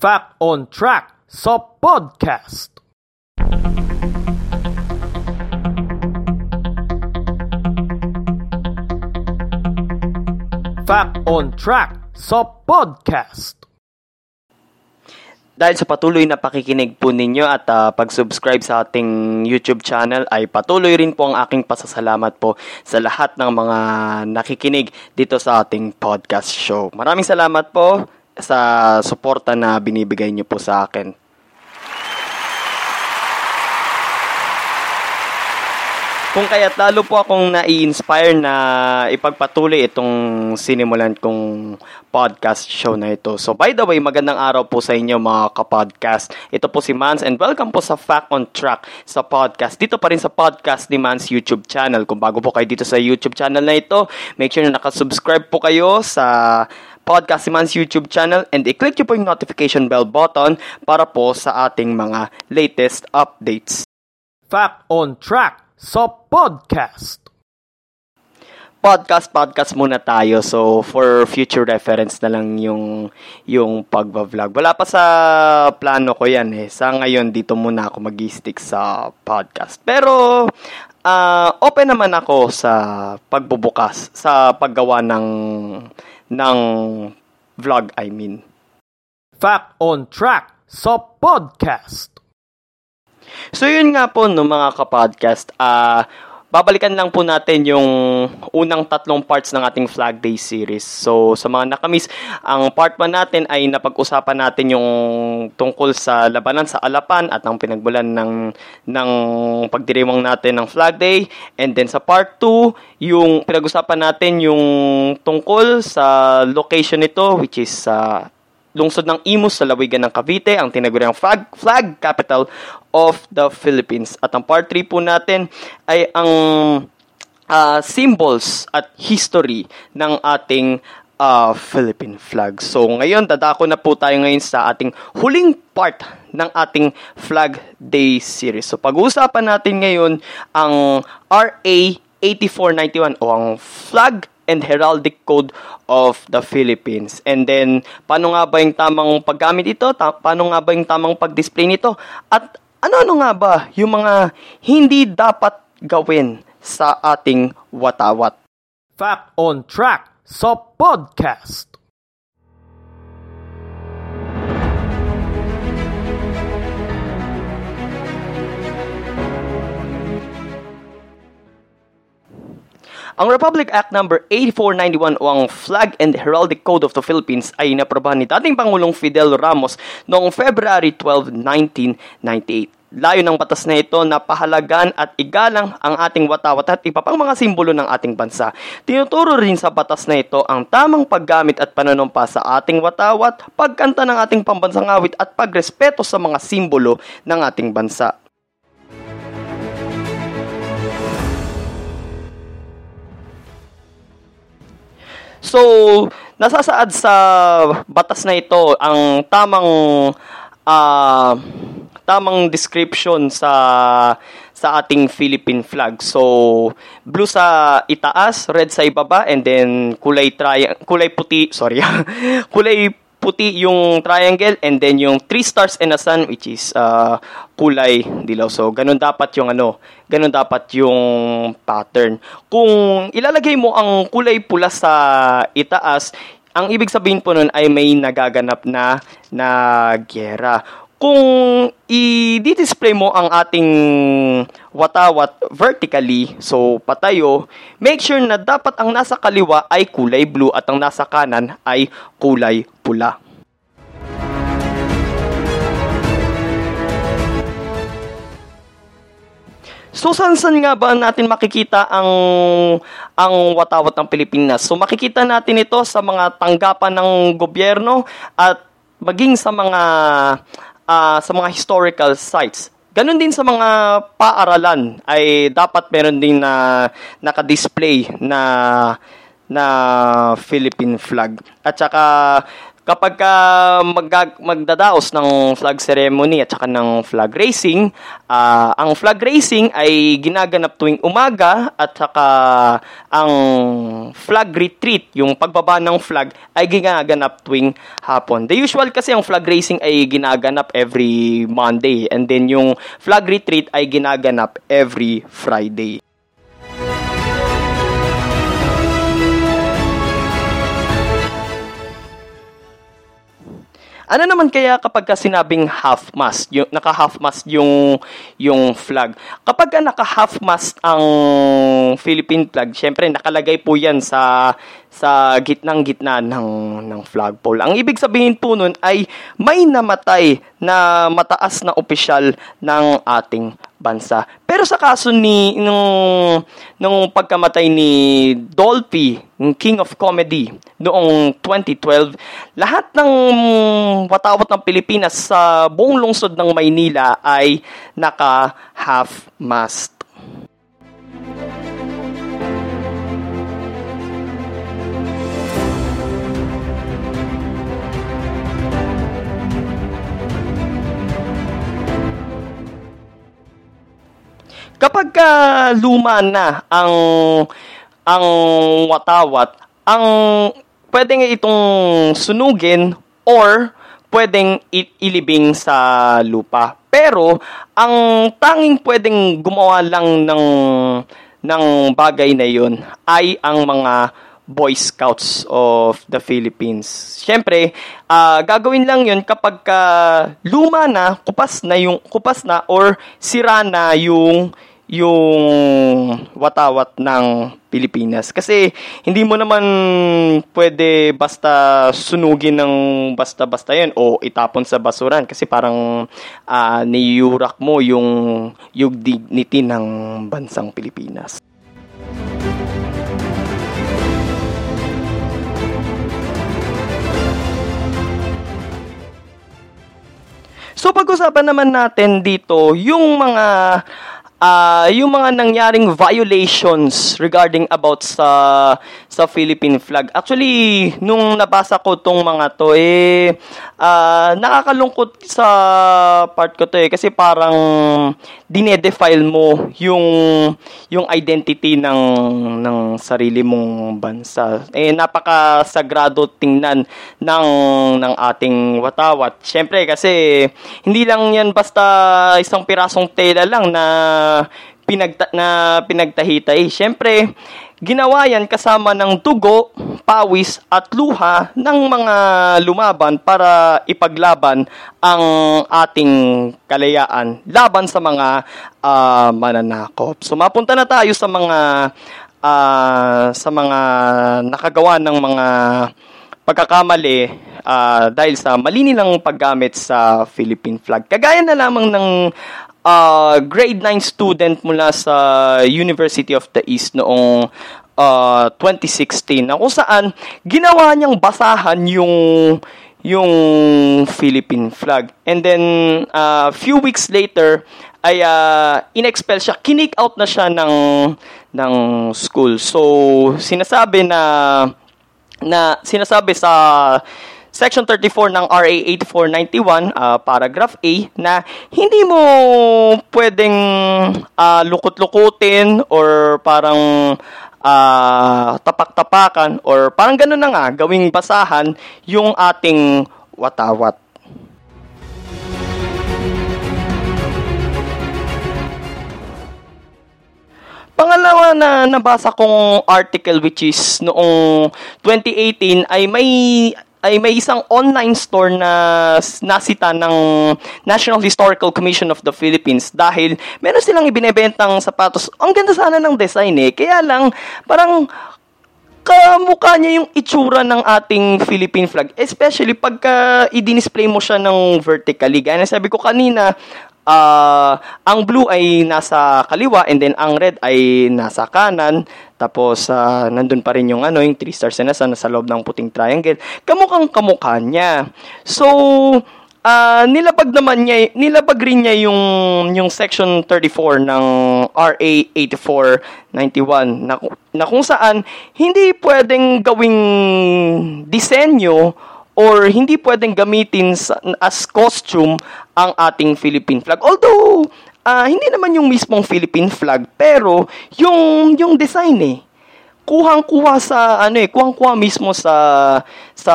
Fact on Track sa podcast. Fact on Track sa podcast. Dahil sa patuloy na pakikinig po ninyo at uh, pag-subscribe sa ating YouTube channel ay patuloy rin po ang aking pasasalamat po sa lahat ng mga nakikinig dito sa ating podcast show. Maraming salamat po sa suporta na binibigay niyo po sa akin. Kung kaya't lalo po akong nai-inspire na ipagpatuloy itong sinimulan kong podcast show na ito. So by the way, magandang araw po sa inyo mga kapodcast. Ito po si Mans and welcome po sa Fact on Track sa podcast. Dito pa rin sa podcast ni Mans YouTube channel. Kung bago po kayo dito sa YouTube channel na ito, make sure na nakasubscribe po kayo sa podcast si Mans YouTube channel and i-click nyo po yung notification bell button para po sa ating mga latest updates. Fact on Track sa podcast. Podcast, podcast muna tayo. So, for future reference na lang yung, yung pagbablog. Wala pa sa plano ko yan eh. Sa ngayon, dito muna ako mag-stick sa podcast. Pero, uh, open naman ako sa pagbubukas, sa paggawa ng, ng vlog, I mean. Fact on Track sa podcast. So yun nga po no mga kapodcast, ah uh, babalikan lang po natin yung unang tatlong parts ng ating Flag Day series. So, sa mga nakamiss, ang part 1 natin ay napag-usapan natin yung tungkol sa labanan sa Alapan at ang pinagbulan ng, ng pagdiriwang natin ng Flag Day. And then sa part 2, yung pinag-usapan natin yung tungkol sa location nito, which is sa uh, lungsod ng Imus sa lawigan ng Cavite, ang tinaguriang flag, flag capital of the Philippines. At ang part 3 po natin ay ang uh, symbols at history ng ating uh, Philippine flag. So ngayon, dadako na po tayo ngayon sa ating huling part ng ating Flag Day series. So pag-uusapan natin ngayon ang RA 8491 o ang Flag and Heraldic Code of the Philippines. And then, paano nga ba yung tamang paggamit ito? Ta- paano nga ba yung tamang pag-display nito? At ano-ano nga ba yung mga hindi dapat gawin sa ating watawat? Fact on Track sa podcast. Ang Republic Act No. 8491 o ang Flag and Heraldic Code of the Philippines ay inaprobahan ni dating Pangulong Fidel Ramos noong February 12, 1998. Layo ng batas na ito na pahalagan at igalang ang ating watawat at iba pang mga simbolo ng ating bansa. Tinuturo rin sa batas na ito ang tamang paggamit at panunumpa sa ating watawat, pagkanta ng ating pambansang awit at pagrespeto sa mga simbolo ng ating bansa. So, nasasaad sa batas na ito ang tamang uh, tamang description sa sa ating Philippine flag. So, blue sa itaas, red sa ibaba, and then kulay tri kulay puti, sorry. kulay puti yung triangle and then yung three stars and a sun which is uh, kulay dilaw. So ganun dapat yung ano, ganun dapat yung pattern. Kung ilalagay mo ang kulay pula sa itaas, ang ibig sabihin po nun ay may nagaganap na na gera kung i-display mo ang ating watawat vertically, so patayo, make sure na dapat ang nasa kaliwa ay kulay blue at ang nasa kanan ay kulay pula. So saan saan nga ba natin makikita ang ang watawat ng Pilipinas? So makikita natin ito sa mga tanggapan ng gobyerno at maging sa mga uh, sa mga historical sites. Ganon din sa mga paaralan ay dapat meron din na naka-display na na Philippine flag. At saka kapag ka mag- magdadaos ng flag ceremony at saka ng flag racing, ah, ang flag racing ay ginaganap tuwing umaga at saka ang flag retreat, yung pagbaba ng flag, ay ginaganap tuwing hapon. The usual kasi ang flag racing ay ginaganap every Monday and then yung flag retreat ay ginaganap every Friday. Ano naman kaya kapag ka sinabing half mast, yung naka half mast yung yung flag. Kapag ka naka half mast ang Philippine flag, syempre nakalagay po 'yan sa sa gitnang gitna ng ng flagpole. Ang ibig sabihin po nun ay may namatay na mataas na opisyal ng ating bansa. Pero sa kaso ni nung nung pagkamatay ni Dolphy, yung King of Comedy noong 2012, lahat ng watawat ng Pilipinas sa buong lungsod ng Maynila ay naka half mast. Kapag ka luma na ang ang watawat, ang pwedeng itong sunugin or pwedeng ilibing sa lupa. Pero ang tanging pwedeng gumawa lang ng ng bagay na 'yon ay ang mga Boy Scouts of the Philippines. Siyempre, ah, gagawin lang 'yon kapag ka luma na, kupas na yung kupas na or sira na yung yung watawat ng Pilipinas. Kasi hindi mo naman pwede basta sunugin ng basta-basta yan o itapon sa basuran kasi parang uh, niyurak mo yung, yung dignity ng bansang Pilipinas. So pag-usapan naman natin dito yung mga uh, yung mga nangyaring violations regarding about sa sa Philippine flag. Actually, nung nabasa ko tong mga to eh uh, nakakalungkot sa part ko to eh kasi parang dinedefile mo yung yung identity ng ng sarili mong bansa. Eh napaka sagrado tingnan ng ng ating watawat. Syempre kasi hindi lang 'yan basta isang pirasong tela lang na pinagta na pinagtahitay. Siyempre, ginawa yan kasama ng dugo, pawis at luha ng mga lumaban para ipaglaban ang ating kalayaan laban sa mga uh, mananakop. So mapunta na tayo sa mga uh, sa mga nakagawa ng mga pagkakamali uh, dahil sa mali nilang paggamit sa Philippine flag. Kagaya na lamang ng uh, grade 9 student mula sa University of the East noong uh, 2016 na kung saan ginawa niyang basahan yung yung Philippine flag. And then a uh, few weeks later ay uh, inexpel siya, kinik out na siya ng ng school. So sinasabi na na sinasabi sa Section 34 ng RA 8491, uh, paragraph A, na hindi mo pwedeng uh, lukot-lukutin or parang uh, tapak-tapakan or parang gano'n na nga, gawing basahan yung ating watawat. Pangalawa na nabasa kong article which is noong 2018 ay may ay may isang online store na nasita ng National Historical Commission of the Philippines dahil meron silang ibinebentang sapatos. Ang ganda sana ng design eh. Kaya lang, parang kamukha niya yung itsura ng ating Philippine flag. Especially pagka i-display mo siya ng vertically. Gaya sabi ko kanina, uh, ang blue ay nasa kaliwa and then ang red ay nasa kanan. Tapos, uh, nandun pa rin yung, ano, yung 3 stars na nasa, nasa loob ng puting triangle. Kamukhang kamukha niya. So, ah nilabag naman niya, nilabag rin niya yung, yung section 34 ng RA 8491 na, na kung saan hindi pwedeng gawing disenyo or hindi pwedeng gamitin as costume ang ating Philippine flag. Although, ah, hindi naman yung mismong Philippine flag, pero yung, yung design eh kuhang-kuha sa ano eh, kuhang-kuha mismo sa sa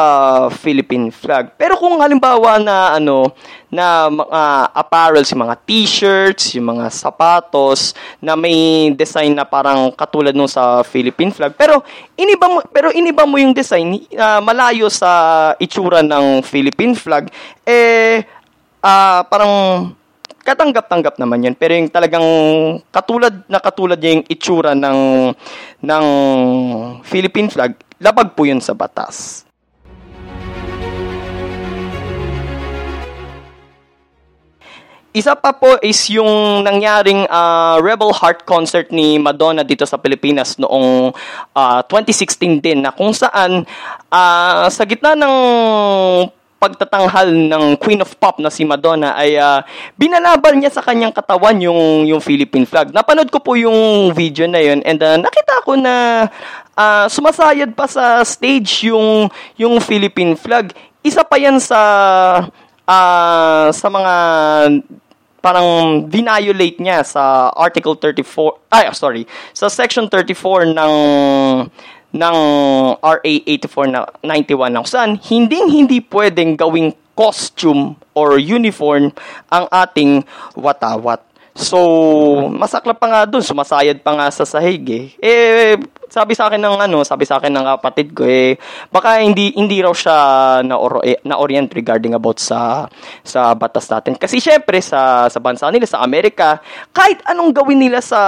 Philippine flag. Pero kung halimbawa na ano na mga apparels, yung mga t-shirts, yung mga sapatos na may design na parang katulad nung sa Philippine flag, pero iniba mo pero iniba mo yung design ah, malayo sa itsura ng Philippine flag eh ah, parang katanggap-tanggap naman yan. Pero yung talagang katulad na katulad niya yung itsura ng, ng Philippine flag, labag po yun sa batas. Isa pa po is yung nangyaring ah, Rebel Heart concert ni Madonna dito sa Pilipinas noong ah, 2016 din na kung saan ah, sa gitna ng pagtatanghal ng Queen of Pop na si Madonna ay ah, binalaban niya sa kanyang katawan yung yung Philippine flag. Napanood ko po yung video na yun and ah, nakita ko na ah, sumasayad pa sa stage yung yung Philippine flag. Isa pa yan sa ah, sa mga parang violate niya sa Article 34, ay, sorry, sa Section 34 ng ng RA 84 na 91 na saan hindi hindi pwedeng gawing costume or uniform ang ating watawat. So, masaklap pa nga doon, sumasayad pa nga sa sahig eh. Eh, sabi sa akin ng ano, sabi sa akin ng kapatid ko eh, baka hindi hindi raw siya na eh, na orient regarding about sa sa batas natin. Kasi syempre sa sa bansa nila sa Amerika, kahit anong gawin nila sa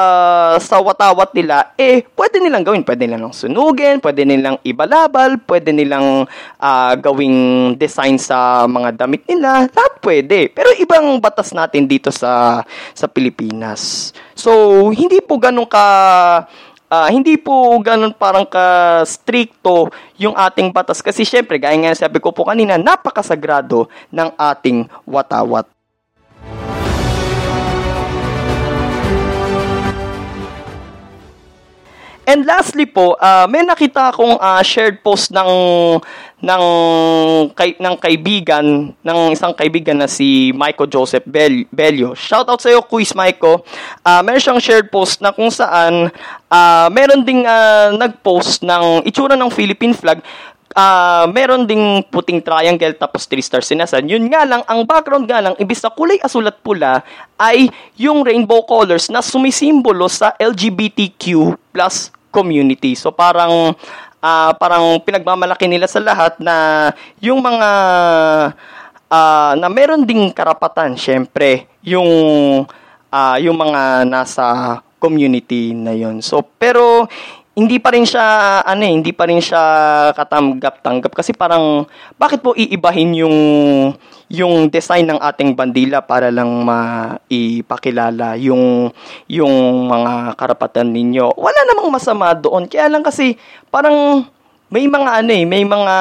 sa watawat nila, eh pwede nilang gawin, pwede nilang sunugin, pwede nilang ibalabal, pwede nilang ah, gawing design sa mga damit nila, lahat pwede. Pero ibang batas natin dito sa sa Pilipinas. So, hindi po ganun ka ah, hindi po ganun parang ka stricto yung ating batas kasi syempre gaya nga sabi ko po kanina napakasagrado ng ating watawat. And lastly po, ah, may nakita akong ah, shared post ng ng kay, ng kaibigan ng isang kaibigan na si Michael Joseph Bel, Belio. Shout out sa iyo, Quiz Michael. Ah, meron siyang shared post na kung saan ah, meron ding ah, nag-post ng itsura ng Philippine flag Ah, meron ding puting triangle tapos three stars sinasan. Yun nga lang, ang background nga lang, ibis na kulay asul at pula, ay yung rainbow colors na sumisimbolo sa LGBTQ plus community. So parang ah, parang pinagmamalaki nila sa lahat na yung mga ah, na meron ding karapatan, syempre, yung ah, yung mga nasa community na yon. So pero hindi pa rin siya ano eh, hindi pa rin siya katanggap-tanggap kasi parang bakit po iibahin yung yung design ng ating bandila para lang maipakilala yung yung mga karapatan ninyo. Wala namang masama doon. Kaya lang kasi parang may mga ano eh, may mga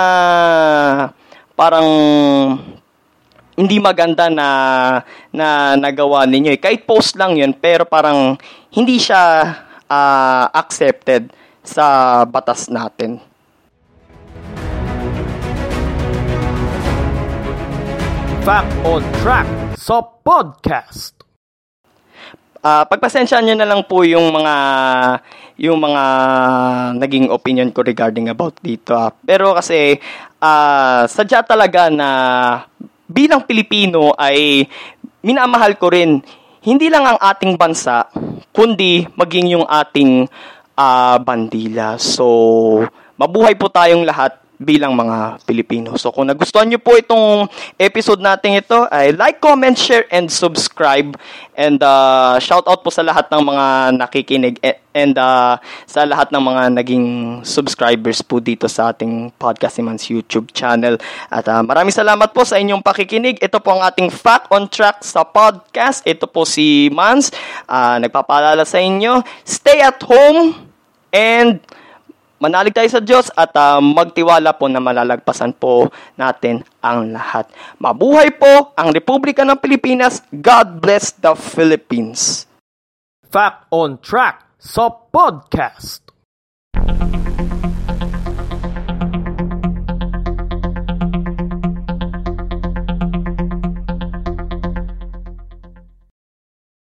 parang hindi maganda na na nagawa ninyo. eh. Kahit post lang 'yun, pero parang hindi siya ah, accepted sa batas natin. Fact on Track sa podcast. Ah, pagpasensyahan niyo na lang po yung mga yung mga naging opinion ko regarding about dito. ah. Pero kasi ah, sadya talaga na bilang Pilipino ay minamahal ko rin hindi lang ang ating bansa kundi maging yung ating ah, bandila. So mabuhay po tayong lahat bilang mga Pilipino. So kung nagustuhan niyo po itong episode natin ito, ay like, comment, share, and subscribe. And uh, shout out po sa lahat ng mga nakikinig e- and uh, sa lahat ng mga naging subscribers po dito sa ating Podcast Imans YouTube channel. At uh, maraming salamat po sa inyong pakikinig. Ito po ang ating Fact on Track sa podcast. Ito po si Mans. Uh, nagpapaalala sa inyo, stay at home and manalig tayo sa Diyos at uh, magtiwala po na malalagpasan po natin ang lahat. Mabuhay po ang Republika ng Pilipinas. God bless the Philippines. Fact on Track sa podcast.